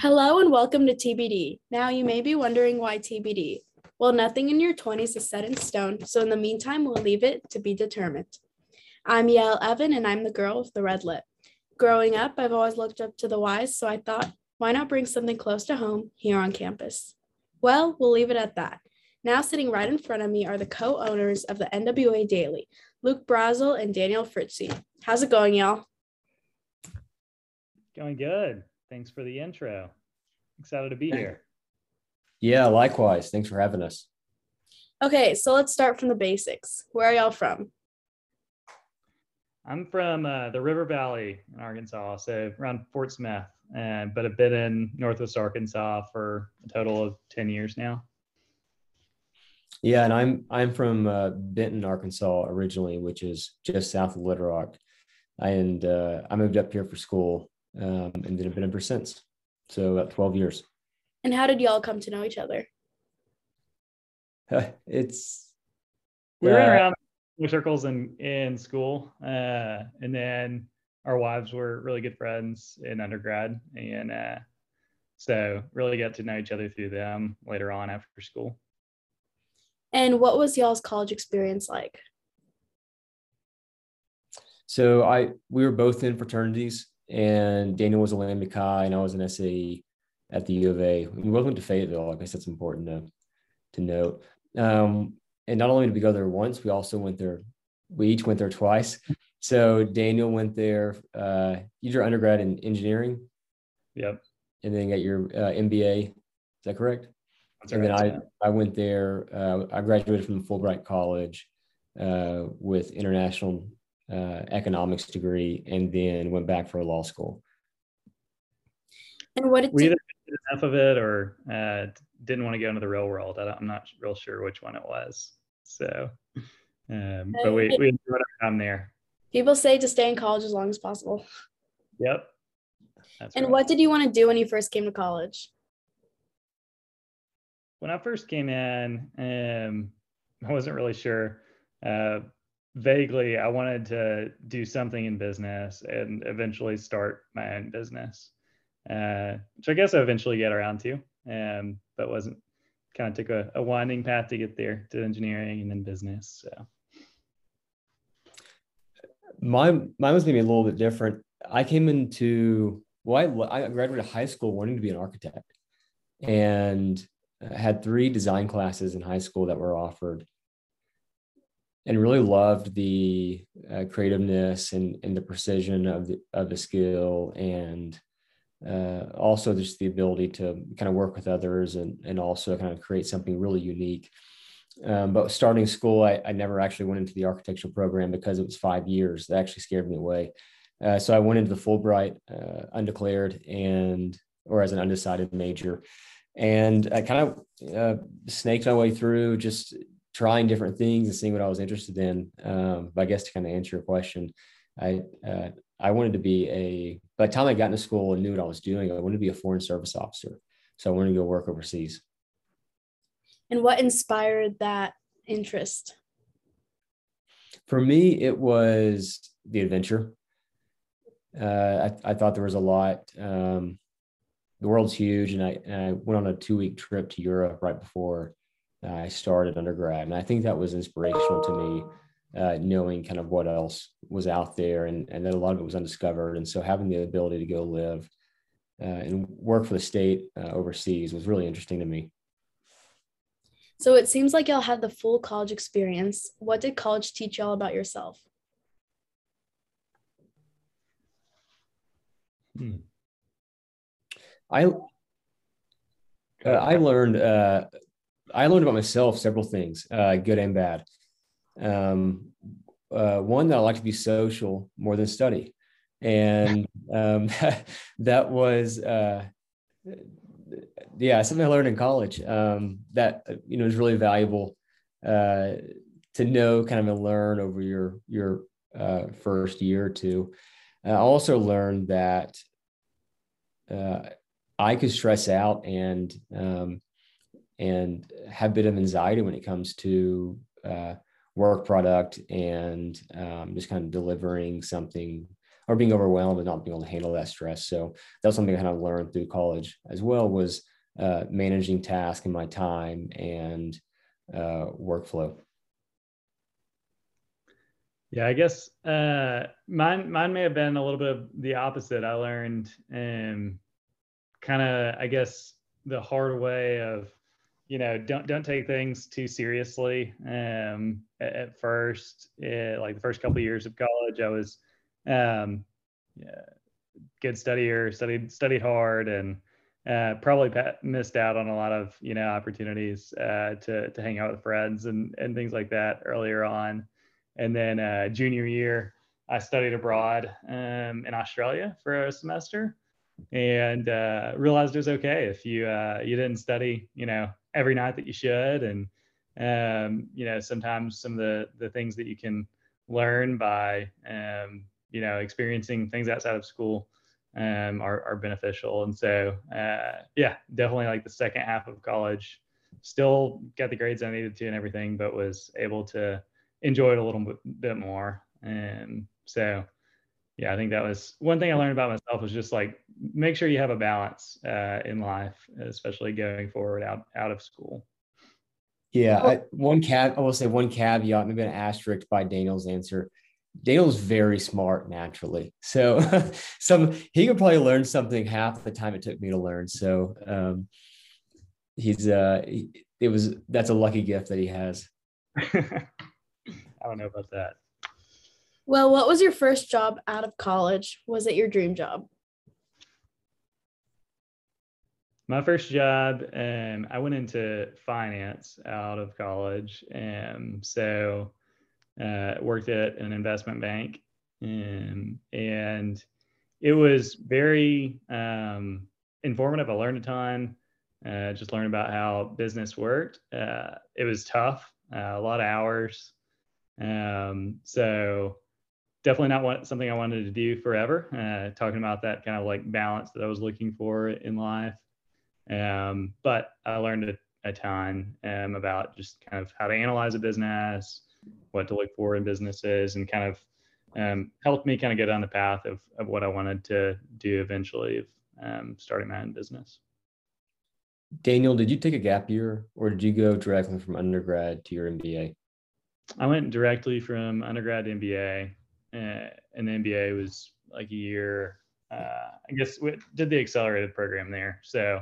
Hello and welcome to TBD. Now, you may be wondering why TBD. Well, nothing in your 20s is set in stone, so in the meantime, we'll leave it to be determined. I'm Yael Evan, and I'm the girl with the red lip. Growing up, I've always looked up to the wise, so I thought, why not bring something close to home here on campus? Well, we'll leave it at that. Now, sitting right in front of me are the co owners of the NWA Daily, Luke Brasuell and Daniel Fritsche. How's it going, y'all? Going good. Thanks for the intro. Excited to be here. Yeah, likewise. Thanks for having us. Okay, so let's start from the basics. Where are y'all from? I'm from uh, the River Valley in Arkansas, so around Fort Smith, and but I've been in Northwest Arkansas for a total of ten years now. Yeah, and I'm I'm from uh, Benton, Arkansas originally, which is just south of Little Rock, and uh, I moved up here for school, um, and then have been ever since. So about twelve years. And how did y'all come to know each other? it's we were uh, around circles in in school, uh, and then our wives were really good friends in undergrad, and uh, so really got to know each other through them later on after school. And what was y'all's college experience like? So I we were both in fraternities, and Daniel was a Lambda and I was an SAE at the U of A. We both went to Fayetteville. I guess that's important to to note. Um, and not only did we go there once, we also went there. We each went there twice. So Daniel went there. Uh, you did your undergrad in engineering. Yep. And then got your uh, MBA. Is that correct? That's and right. then I I went there. Uh, I graduated from Fulbright College uh, with international uh, economics degree, and then went back for law school. And what did we either did enough of it or uh, didn't want to go into the real world. I am not real sure which one it was. So, um, but we we enjoyed our time there. People say to stay in college as long as possible. Yep. That's and right. what did you want to do when you first came to college? When I first came in, um, I wasn't really sure. Uh, vaguely, I wanted to do something in business and eventually start my own business uh, which I guess I eventually get around to, um, but wasn't kind of took a, a winding path to get there to engineering and then business. So mine mine was maybe a little bit different. I came into well, I, I graduated high school wanting to be an architect, and had three design classes in high school that were offered, and really loved the uh, creativeness and, and the precision of the of the skill and uh, also just the ability to kind of work with others and, and also kind of create something really unique. Um, but starting school, I, I, never actually went into the architectural program because it was five years. That actually scared me away. Uh, so I went into the Fulbright uh, undeclared and or as an undecided major, and I kind of uh, snaked my way through just trying different things and seeing what I was interested in. Um, but I guess to kind of answer your question, I uh, I wanted to be a, by the time I got into school and knew what I was doing, I wanted to be a foreign service officer. So I wanted to go work overseas. And what inspired that interest? For me, it was the adventure. Uh, I, I, thought there was a lot. Um, the world's huge, and I, and I went on a two week trip to Europe right before I started undergrad. And I think that was inspirational to me uh, knowing kind of what else was out there and, and that a lot of it was undiscovered. And so having the ability to go live uh, and work for the state uh, overseas was really interesting to me. So it seems like y'all had the full college experience. What did college teach y'all about yourself? Hmm. I uh, I learned uh, I learned about myself several things, uh, good and bad. Um, uh, one that I like to be social more than study, and um, that was uh, yeah something I learned in college um, that you know is really valuable uh, to know, kind of learn over your your uh, first year or two. I also learned that uh, I could stress out and um, and have a bit of anxiety when it comes to uh, work product and um, just kind of delivering something or being overwhelmed and not being able to handle that stress. So that was something I kind of learned through college as well was uh, managing tasks and my time and uh, workflow. Yeah, I guess uh, mine mine may have been a little bit of the opposite. I learned um, kind of, I guess, the hard way of, you know, don't don't take things too seriously. Um, at, at first, it, like the first couple of years of college, I was um, yeah, good studier, studied studied hard, and uh, probably missed out on a lot of you know opportunities uh, to to hang out with friends and and things like that earlier on. And then uh, junior year, I studied abroad um, in Australia for a semester, and uh, realized it was okay if you uh, you didn't study, you know, every night that you should, and um, you know sometimes some of the the things that you can learn by um, you know experiencing things outside of school um, are, are beneficial. And so, uh, yeah, definitely like the second half of college, still got the grades I needed to and everything, but was able to enjoy it a little bit more. And so, yeah, I think that was one thing I learned about myself was just like make sure you have a balance uh, in life, especially going forward out out of school. Yeah, I, one cab I will say one caveat, maybe an asterisk by Daniel's answer. Daniel's very smart naturally, so some he could probably learn something half the time it took me to learn. So um, he's uh, it was that's a lucky gift that he has. I don't know about that. Well, what was your first job out of college? Was it your dream job? My first job, um, I went into finance out of college. Um, so uh, worked at an investment bank. Um, and it was very um, informative. I learned a ton, uh, just learned about how business worked. Uh, it was tough, uh, a lot of hours. Um, so definitely not what, something I wanted to do forever. Uh, talking about that kind of like balance that I was looking for in life. Um, but I learned a, a ton um, about just kind of how to analyze a business, what to look for in businesses, and kind of um, helped me kind of get on the path of, of what I wanted to do eventually of um, starting my own business. Daniel, did you take a gap year or did you go directly from undergrad to your MBA? I went directly from undergrad to MBA, uh, and the MBA was like a year. Uh, I guess we did the accelerated program there, so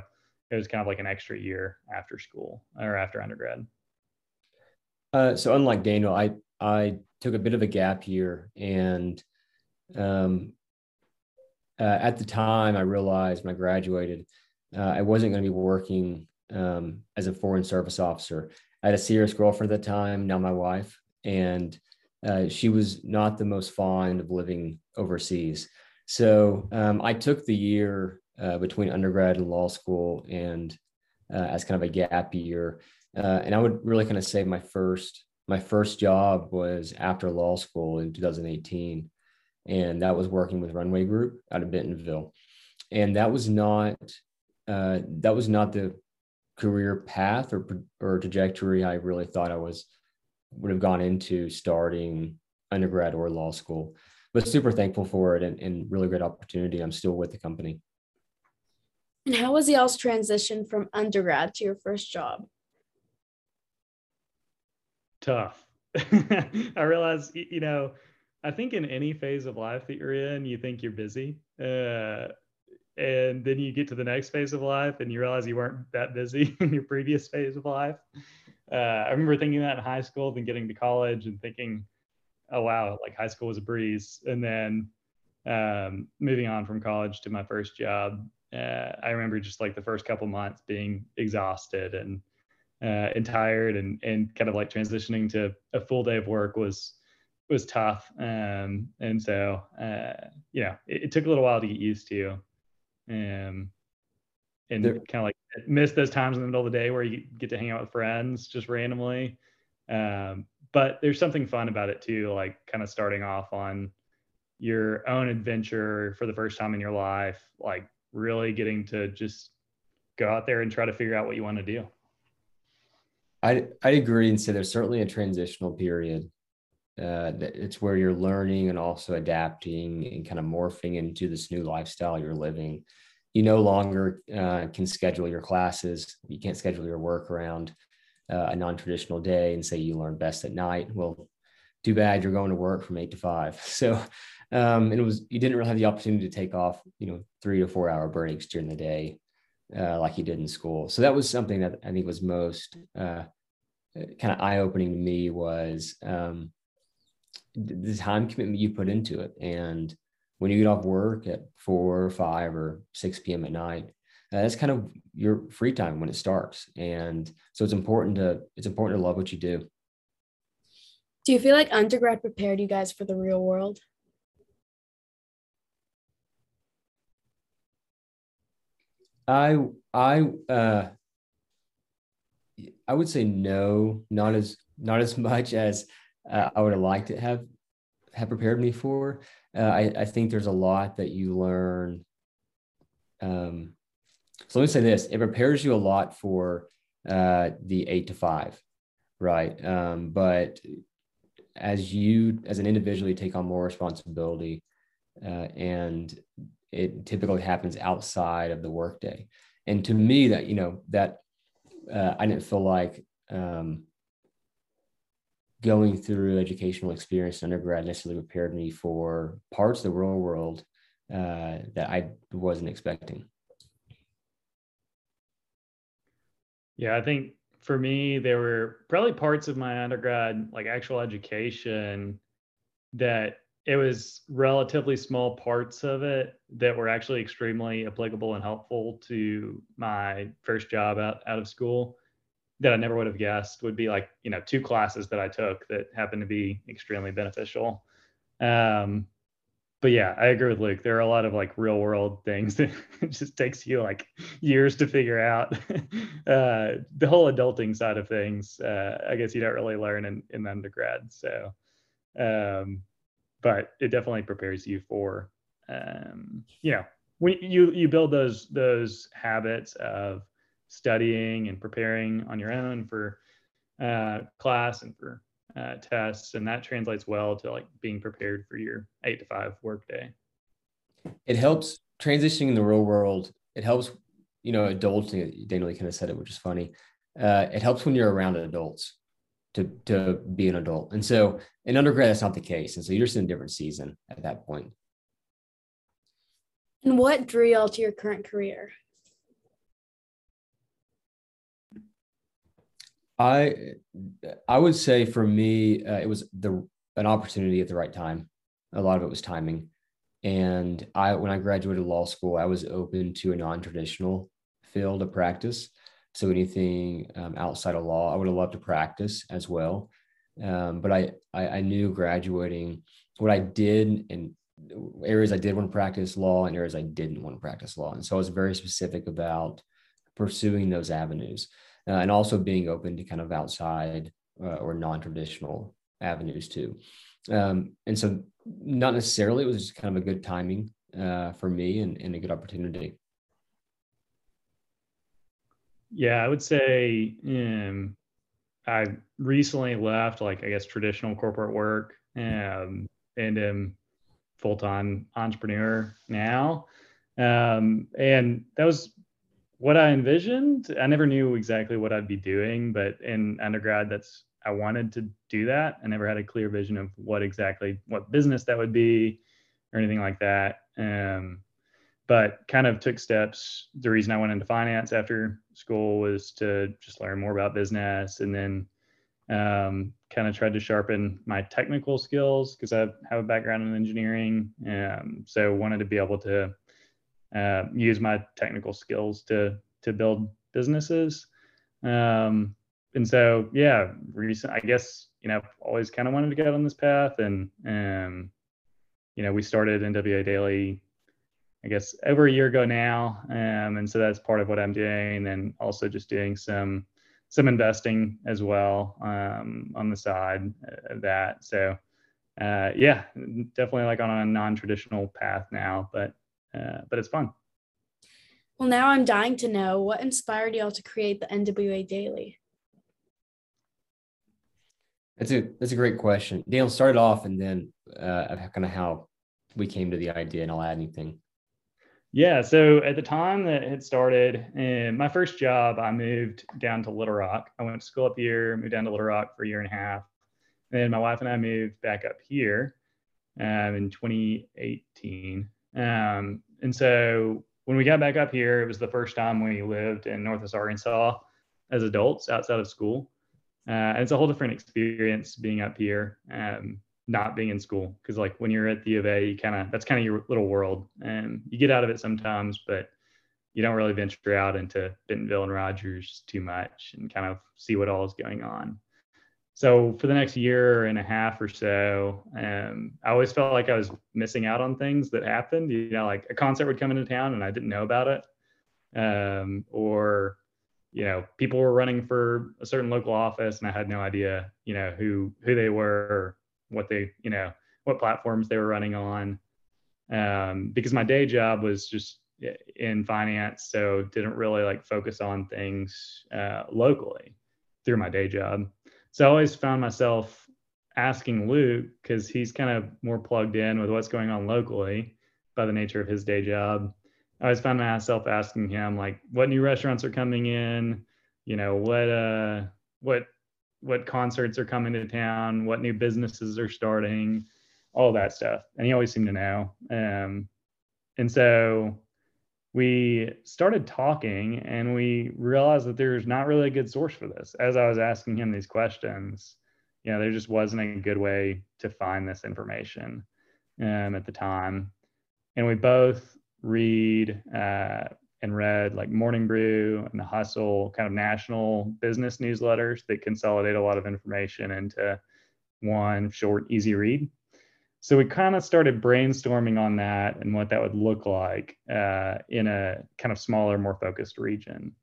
it was kind of like an extra year after school or after undergrad. Uh, so unlike Daniel, I I took a bit of a gap year, and um, uh, at the time I realized when I graduated, uh, I wasn't going to be working um, as a foreign service officer. I had a serious girlfriend at the time, now my wife, and uh, she was not the most fond of living overseas. So um, I took the year uh, between undergrad and law school and uh, as kind of a gap year. Uh, and I would really kind of say my first my first job was after law school in 2018, and that was working with Runway Group out of Bentonville, and that was not uh, that was not the career path or or trajectory I really thought I was would have gone into starting undergrad or law school. But super thankful for it and, and really great opportunity. I'm still with the company. And how was y'all's transition from undergrad to your first job? Tough. I realize, you know, I think in any phase of life that you're in, you think you're busy. Uh, and then you get to the next phase of life and you realize you weren't that busy in your previous phase of life. Uh, I remember thinking that in high school, then getting to college and thinking, oh, wow, like high school was a breeze. And then um, moving on from college to my first job, uh, I remember just like the first couple months being exhausted and uh, and tired and and kind of like transitioning to a full day of work was was tough. Um, and so uh, you know it, it, took a little while to get used to. Um, and kind of like miss those times in the middle of the day where you get to hang out with friends just randomly. Um, but there's something fun about it too, like kind of starting off on your own adventure for the first time in your life, like really getting to just go out there and try to figure out what you want to do. I I agree and say there's certainly a transitional period. uh, it's where you're learning and also adapting and kind of morphing into this new lifestyle you're living. You no longer uh, can schedule your classes. You can't schedule your work around uh, a non-traditional day and say you learn best at night. Well, too bad you're going to work from eight to five. So, um, and it was you didn't really have the opportunity to take off, you know, three to four hour breaks during the day, uh, like you did in school. So that was something that I think was most uh, kind of eye opening to me was um, the time commitment you put into it. And when you get off work at four or five or 6 p.m. at night, uh, that's kind of your free time when it starts. And so it's important to, it's important to love what you do. Do you feel like undergrad prepared you guys for the real world? I, I, uh, I would say no, not as not as much as uh, I would have liked to have have prepared me for. Uh, I, I think there's a lot that you learn. Um, so let me say this: it prepares you a lot for uh, the eight to five, right? Um, but as you, as an individual, you take on more responsibility, uh, and it typically happens outside of the workday. And to me, that you know that uh, I didn't feel like um, going through educational experience in undergrad necessarily prepared me for parts of the real world uh, that I wasn't expecting. Yeah, I think for me, there were probably parts of my undergrad, like actual education, that it was relatively small parts of it that were actually extremely applicable and helpful to my first job out, out of school that I never would have guessed would be like, you know, two classes that I took that happened to be extremely beneficial. Um, but yeah, I agree with Luke. There are a lot of like real world things that just takes you like years to figure out. uh, the whole adulting side of things, uh, I guess you don't really learn in, in undergrad. So, um, but it definitely prepares you for um, you know when you you build those those habits of studying and preparing on your own for uh, class and for uh, tests and that translates well to like being prepared for your eight to five work day it helps transitioning in the real world it helps you know adults. daniel kind of said it which is funny uh, it helps when you're around adults to to be an adult. And so in undergrad, that's not the case. And so you're just in a different season at that point. And what drew y'all to your current career? I I would say for me, uh, it was the an opportunity at the right time. A lot of it was timing. And I when I graduated law school, I was open to a non-traditional field of practice. So anything um, outside of law, I would have loved to practice as well. Um, but I, I, I knew graduating what I did and areas I did want to practice law and areas I didn't want to practice law. And so I was very specific about pursuing those avenues uh, and also being open to kind of outside uh, or non-traditional avenues too. Um, and so not necessarily, it was just kind of a good timing uh, for me and, and a good opportunity. Yeah, I would say um, I recently left, like I guess traditional corporate work, um, and am full time entrepreneur now. Um, and that was what I envisioned. I never knew exactly what I'd be doing, but in undergrad, that's I wanted to do that. I never had a clear vision of what exactly what business that would be or anything like that. Um, but kind of took steps. The reason I went into finance after school was to just learn more about business and then um, kind of tried to sharpen my technical skills because I have a background in engineering. Um, so wanted to be able to uh, use my technical skills to to build businesses. Um, and so yeah, recent I guess you know always kind of wanted to get on this path, and um, you know we started NWA Daily I guess over a year ago now. Um, and so that's part of what I'm doing. And also just doing some some investing as well um, on the side of that. So uh, yeah, definitely like on a non-traditional path now, but uh, but it's fun. Well, now I'm dying to know what inspired y'all to create the NWA Daily. That's a that's a great question. Daniel started off, and then uh, kind of how we came to the idea, and I'll add anything. Yeah. So at the time that it started, in my first job, I moved down to Little Rock. I went to school up here, moved down to Little Rock for a year and a half. And then my wife and I moved back up here um, in 2018. Um, and so when we got back up here, it was the first time we lived in Northwest Arkansas as adults outside of school. Uh, and it's a whole different experience being up here. Um, not being in school because like when you're at the U of A, you kind of that's kind of your little world, and you get out of it sometimes, but you don't really venture out into Bentonville and Rogers too much and kind of see what all is going on. So for the next year and a half or so, um, I always felt like I was missing out on things that happened. You know, like a concert would come into town and I didn't know about it, um, or you know, people were running for a certain local office and I had no idea, you know, who who they were what they, you know, what platforms they were running on. Um, because my day job was just in finance, so didn't really like focus on things uh, locally through my day job. So I always found myself asking Luke because he's kind of more plugged in with what's going on locally by the nature of his day job. I always found myself asking him like, what new restaurants are coming in? You know, what uh, what what concerts are coming to town, what new businesses are starting, all that stuff. And he always seemed to know. Um, and so we started talking and we realized that there's not really a good source for this. As I was asking him these questions, you know, there just wasn't a good way to find this information um, at the time. And we both read uh, and read like Morning Brew and the Hustle, kind of national business newsletters that consolidate a lot of information into one short, easy read. So we kind of started brainstorming on that and what that would look like uh, in a kind of smaller, more focused region.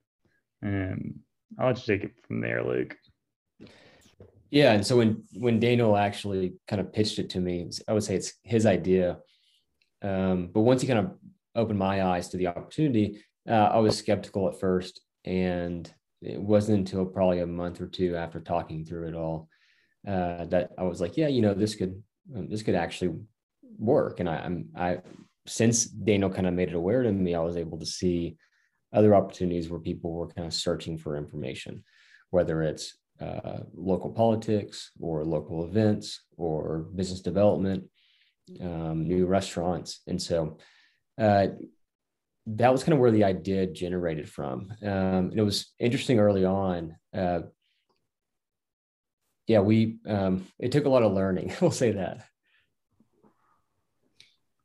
And I'll let you take it from there, Luke. Yeah, and so when when Daniel actually kind of pitched it to me, I would say it's his idea. Um, but once he kind of opened my eyes to the opportunity, uh, I was skeptical at first, and it wasn't until probably a month or two after talking through it all uh, that I was like, yeah, you know, this could this could actually work. And I, I'm I since Daniel kind of made it aware to me, I was able to see other opportunities where people were kind of searching for information, whether it's uh, local politics or local events or business development, um, new restaurants, and so uh, that was kind of where the idea generated from. Um, it was interesting early on. Uh, yeah, we um, it took a lot of learning. we'll say that.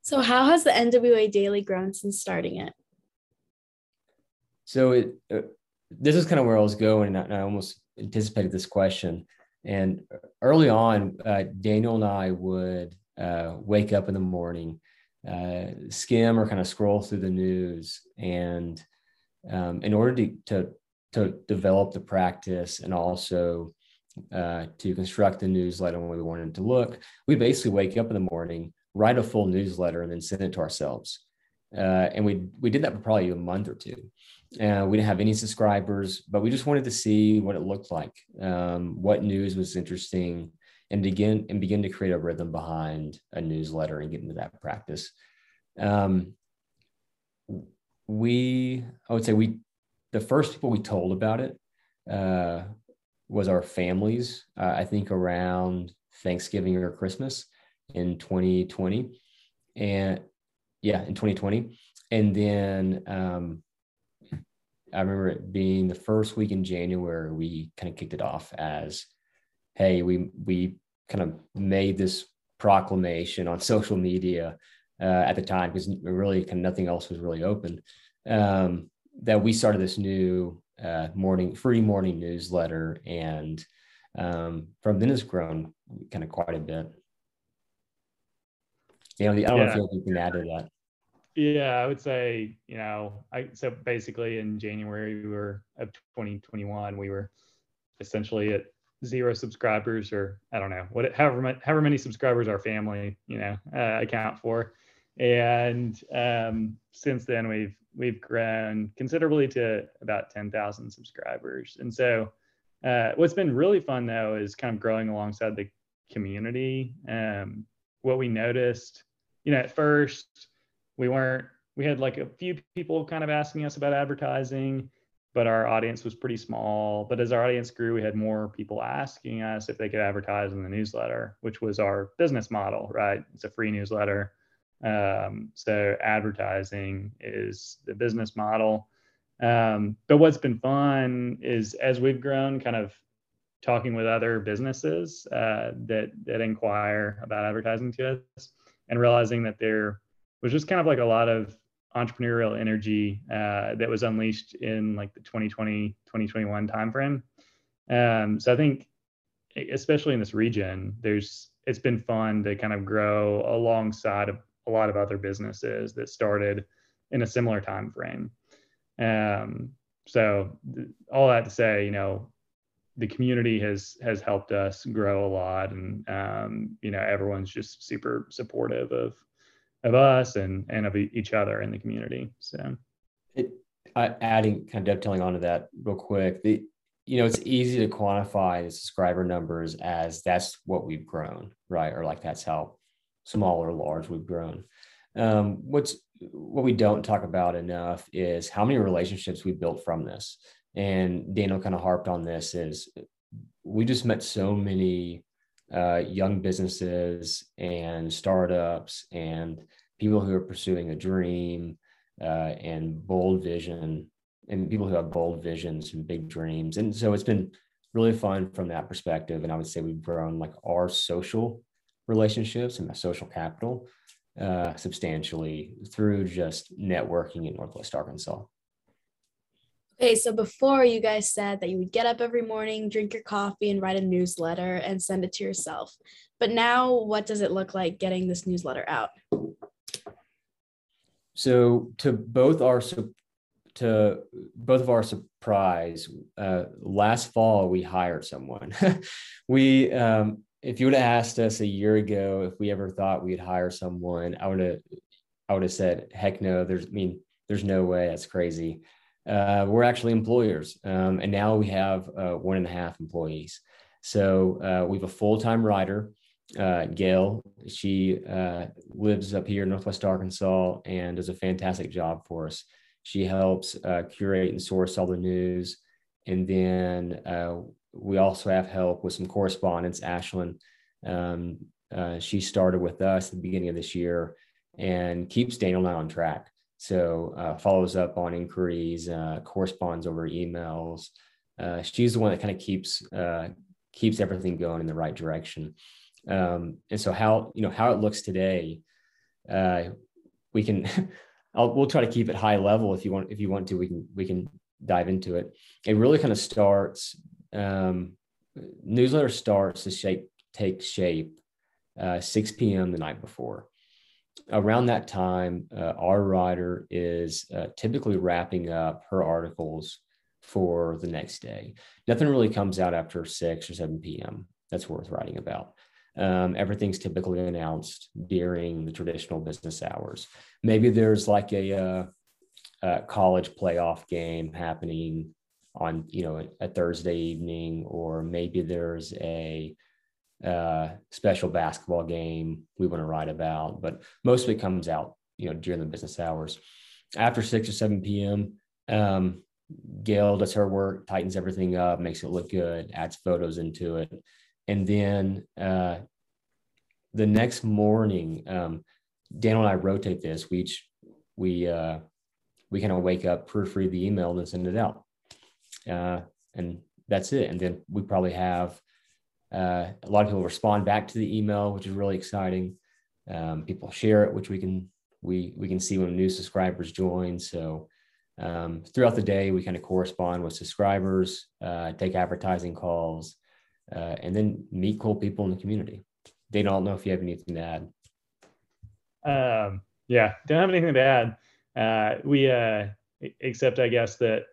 So, how has the NWA Daily grown since starting it? So, it uh, this is kind of where I was going, and I, I almost anticipated this question. And early on, uh, Daniel and I would uh, wake up in the morning uh, skim or kind of scroll through the news. And um, in order to, to, to, develop the practice and also uh, to construct the newsletter when we wanted to look, we basically wake up in the morning, write a full newsletter, and then send it to ourselves. Uh, and we we did that for probably a month or two. Uh, we didn't have any subscribers, but we just wanted to see what it looked like, um, what news was interesting, and begin and begin to create a rhythm behind a newsletter and get into that practice. Um, we, I would say, we the first people we told about it uh, was our families. Uh, I think around Thanksgiving or Christmas in 2020, and yeah, in 2020, and then um, I remember it being the first week in January. We kind of kicked it off as hey, we we kind of made this proclamation on social media uh, at the time because really kind of nothing else was really open. Um, that we started this new uh, morning free morning newsletter, and um, from then it's grown kind of quite a bit. You know, I don't yeah. know if you can add to that. Yeah, I would say, you know, I so basically in January we were of 2021, we were essentially at zero subscribers or I don't know what however however many subscribers our family you know uh, account for, and um, since then we've we've grown considerably to about ten thousand subscribers, and so uh, what's been really fun though is kind of growing alongside the community. Um, what we noticed, you know, at first we weren't, we had like a few people kind of asking us about advertising, but our audience was pretty small. But as our audience grew, we had more people asking us if they could advertise in the newsletter, which was our business model, right? It's a free newsletter. Um, so advertising is the business model. Um, but what's been fun is as we've grown, kind of talking with other businesses uh, that that inquire about advertising to us, and realizing that there was just kind of like a lot of entrepreneurial energy uh, that was unleashed in like the 2020 2021 timeframe. Um, so I think, especially in this region, there's it's been fun to kind of grow alongside of a lot of other businesses that started in a similar time frame. Um, so all that to say, you know, the community has has helped us grow a lot, and um, you know, everyone's just super supportive of of us and and of each other in the community. So, it, uh, adding kind of dovetailing onto that real quick, the you know, it's easy to quantify the subscriber numbers as that's what we've grown, right? Or like that's how small or large we've grown. Um, what's what we don't talk about enough is how many relationships we built from this. And Daniel kind of harped on this is we just met so many uh, young businesses and startups and people who are pursuing a dream uh, and bold vision and people who have bold visions and big dreams. And so it's been really fun from that perspective. And I would say we've grown like our social relationships and my social capital uh, substantially through just networking in Northwest Arkansas. Okay, so before you guys said that you would get up every morning, drink your coffee, and write a newsletter and send it to yourself. But now, what does it look like getting this newsletter out? So, to both our to both of our surprise, uh, last fall we hired someone. we um, if you would have asked us a year ago if we ever thought we'd hire someone, I would have I would have said, heck no, there's I mean, there's no way, that's crazy. Uh, we're actually employers. Um, and now we have uh, one and a half employees. So uh, we have a full-time writer, uh, Gail. She uh, lives up here in Northwest Arkansas and does a fantastic job for us. She helps uh, curate and source all the news. And then we also have help with some correspondence. Ashlyn, um, uh, she started with us at the beginning of this year and keeps Daniel and I on track. So uh, follows up on inquiries, uh, corresponds over emails. Uh, she's the one that kind of keeps uh, keeps everything going in the right direction. Um, and so how you know how it looks today, uh, we can. I'll, we'll try to keep it high level if you want. If you want to, we can we can dive into it. It really kind of starts um, newsletter starts to shape take shape uh, 6 p.m. the night before. Around that time, uh, our writer is uh, typically wrapping up her articles for the next day. Nothing really comes out after 6 or 7 p.m. That's worth writing about. Um, everything's typically announced during the traditional business hours. Maybe there's like a, a, uh, a college playoff game happening on you know a Thursday evening, or maybe there's a uh, special basketball game we want to write about. But most of it comes out you know during the business hours. After six or seven p.m., um, Gail does her work, tightens everything up, makes it look good, adds photos into it, and then uh, the next morning, um, Daniel and I rotate this. We each we uh, we kind of wake up, proofread the email, and send it out uh, and that's it. And then we probably have uh, a lot of people respond back to the email, which is really exciting. Um, people share it, which we can we we can see when new subscribers join. So um, throughout the day, we kind of correspond with subscribers, uh, take advertising calls, uh, and then meet cool people in the community. They don't know if you have anything to add. Um, yeah, don't have anything to add. Uh, we uh, except I guess that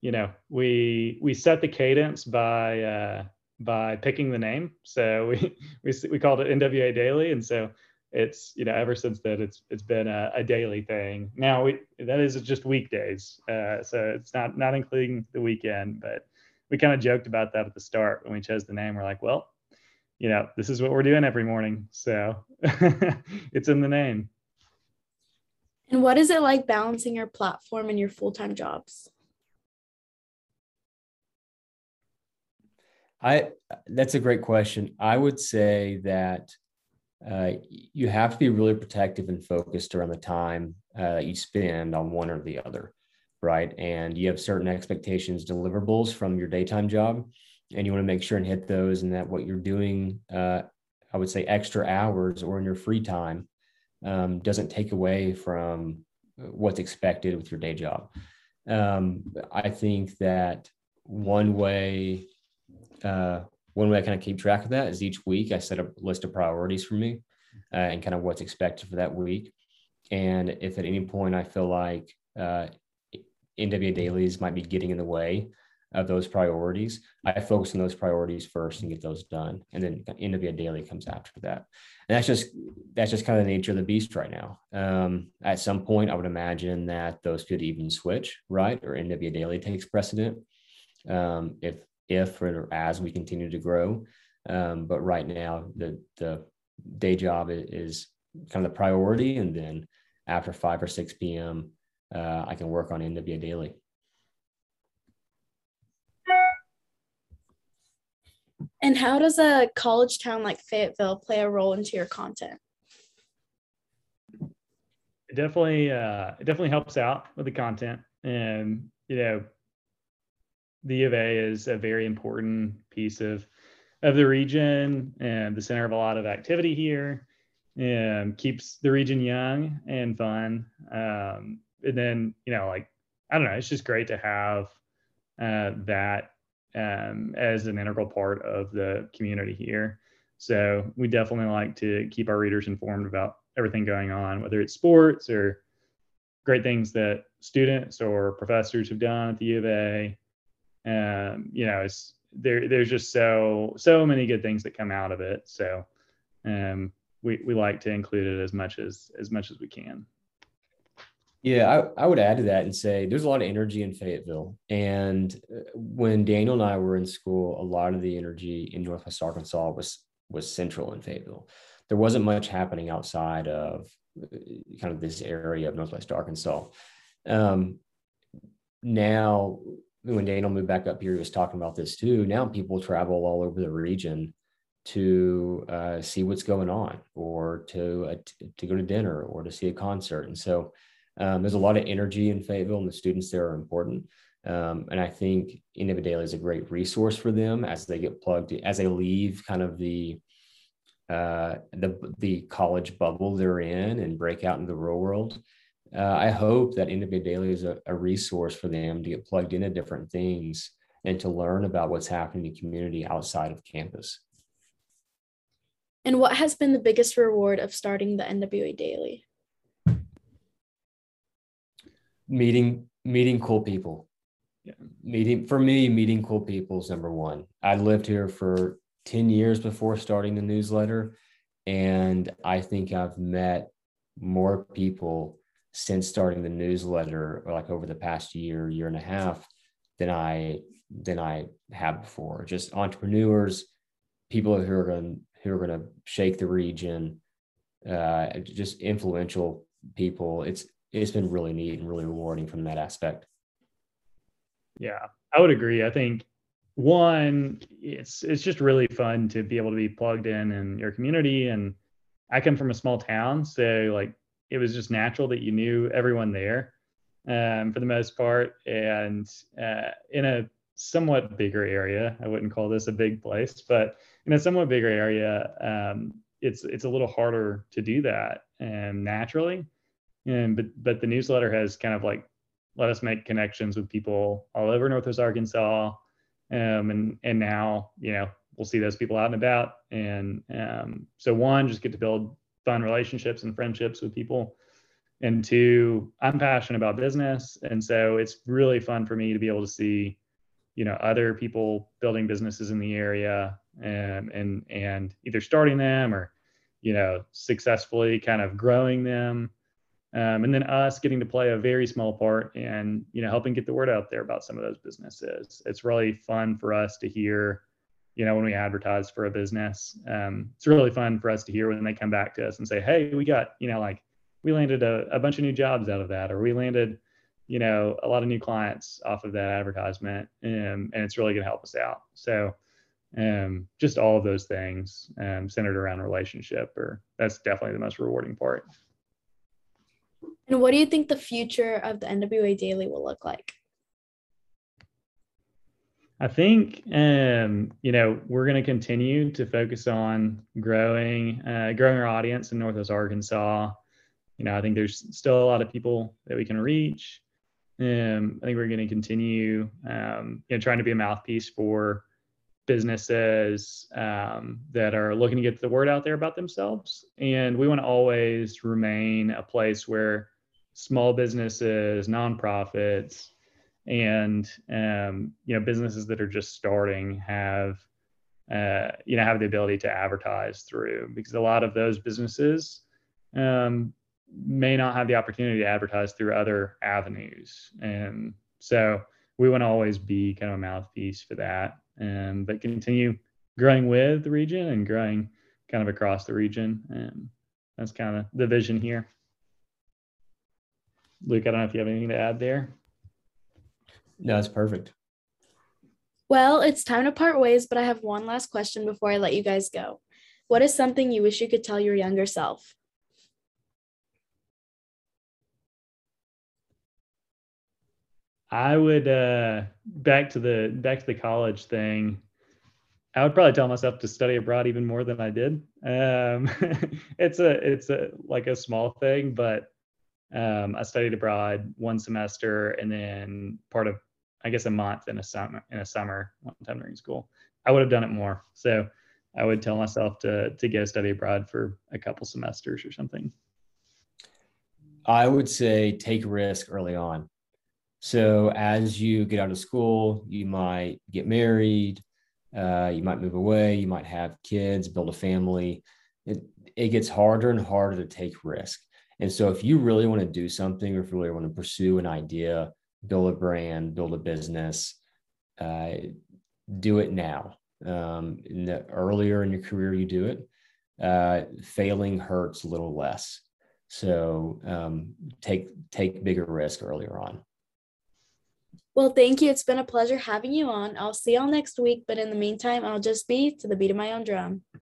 you know we we set the cadence by uh, by picking the name. So we we we called it NWA Daily, and so it's you know ever since then it's it's been a, a daily thing. Now we that is just weekdays, uh, so it's not not including the weekend, but we kind of joked about that at the start when we chose the name. We're like, well, you know, this is what we're doing every morning. So it's in the name. And what is it like balancing your platform and your full time jobs? I that's a great question. I would say that uh, you have to be really protective and focused around the time uh, you spend on one or the other, right? And you have certain expectations, deliverables from your daytime job, and you want to make sure and hit those, and that what you're doing, uh, I would say, extra hours or in your free time, um, doesn't take away from what's expected with your day job. Um, I think that one way uh, one way I kind of keep track of that is each week I set a list of priorities for me uh, and kind of what's expected for that week. And if at any point I feel like uh, NWA dailies might be getting in the way of those priorities, I focus on those priorities first and get those done. And then NWA daily comes after that. And that's just that's just kind of the nature of the beast right now. Um, at some point, I would imagine that those could even switch, right? Or NWA daily takes precedent. Um, if if or as we continue to grow. Um, but right now, the the day job is kind of the priority, and then after five or six p.m., uh, I can work on NWA daily. And how does a college town like Fayetteville play a role into your content? It definitely, uh, it definitely helps out with the content, and you know, the U of A is a very important piece of of the region and the center of a lot of activity here and keeps the region young and fun. Um, and then you know like i don't know it's just great to have uh, that um, as an integral part of the community here. So we definitely like to keep our readers informed about everything going on whether it's sports or great things that students or professors have done at the u of a um, you know, it's there. There's just so so many good things that come out of it. So um, we we like to include it as much as as much as we can. Yeah, I, I would add to that and say there's a lot of energy in Fayetteville. And uh, when Daniel and I were in school, a lot of the energy in Northwest Arkansas was was central in Fayetteville. There wasn't much happening outside of uh, kind of this area of Northwest Arkansas. Um, now when Daniel moved back up here, he was talking about this too. Now people travel all over the region to uh, see what's going on, or to uh, to go to dinner, or to see a concert. And so um, there's a lot of energy in Fayetteville, and the students there are important. Um, and I think NWA Daily is a great resource for them as they get plugged as they leave kind of the uh, the the college bubble they're in and break out into the real world uh, I hope that NWA Daily is a, a, resource for them to get plugged into different things and to learn about what's happening in the community outside of campus. And what has been the biggest reward of starting the NWA Daily? Meeting meeting cool people. Yeah. Meeting for me, meeting cool people is number one. I lived here for 10 years before starting the newsletter. And I think I've met more people since starting the newsletter like over the past year year and a half than i than i have before. Just entrepreneurs people who are going who are going to shake the region uh, just influential people. It's it's been really neat and really rewarding from that aspect. Yeah i would agree. I think one it's it's just really fun to be able to be plugged in in your community. And i come from a small town so like it was just natural that you knew everyone there um, for the most part. And uh, in a somewhat bigger area, I wouldn't call this a big place, but in a somewhat bigger area, um, it's it's a little harder to do that um, naturally. And but but the newsletter has kind of like let us make connections with people all over Northwest Arkansas. Um, and and now you know we'll see those people out and about. And um, so one, just get to build fun relationships and friendships with people. And two, I'm passionate about business. And so it's really fun for me to be able to see, you know, other people building businesses in the area and and and either starting them or, you know, successfully kind of growing them. Um, and then us getting to play a very small part in you know helping get the word out there about some of those businesses. It's really fun for us to hear, you know, when we advertise for a business. Um, it's really fun for us to hear when they come back to us and say, "Hey, we got you know like we landed a, a bunch of new jobs out of that, or we landed." you know a lot of new clients off of that advertisement um, and it's really going to help us out so um, just all of those things um, centered around relationship or that's definitely the most rewarding part and what do you think the future of the nwa daily will look like i think um, you know we're going to continue to focus on growing uh, growing our audience in northwest arkansas you know i think there's still a lot of people that we can reach um, i think we're going to continue um, you know trying to be a mouthpiece for businesses um, that are looking to get the word out there about themselves. And we want to always remain a place where small businesses, nonprofits, and um, you know businesses that are just starting have uh, you know have the ability to advertise through because a lot of those businesses um, may not have the opportunity to advertise through other avenues and so we want to always be kind of a mouthpiece for that and but continue growing with the region and growing kind of across the region. And that's kind of the vision here. Luke, I don't know if you have anything to add there. No, it's perfect. Well, it's time to part ways, but I have one last question before I let you guys go. What is something you wish you could tell your younger self? I would uh, back to the back to the college thing. I would probably tell myself to study abroad even more than I did. Um, it's a it's a like a small thing, but um, I studied abroad one semester and then part of I guess a month in a summer in a summer one time during school. I would have done it more. So I would tell myself to to go study abroad for a couple semesters or something. I would say take risk early on. So as you get out of school, you might get married, uh, you might move away, you might have kids, build a family. It, it gets harder and harder to take risk. And so if you really want to do something or if you really want to pursue an idea, build a brand, build a business, uh, do it now. Um, the earlier in your career you do it, uh, failing hurts a little less. So um, take take bigger risk earlier on. Well, thank you. It's been a pleasure having you on. I'll see y'all next week, but in the meantime, I'll just be to the beat of my own drum.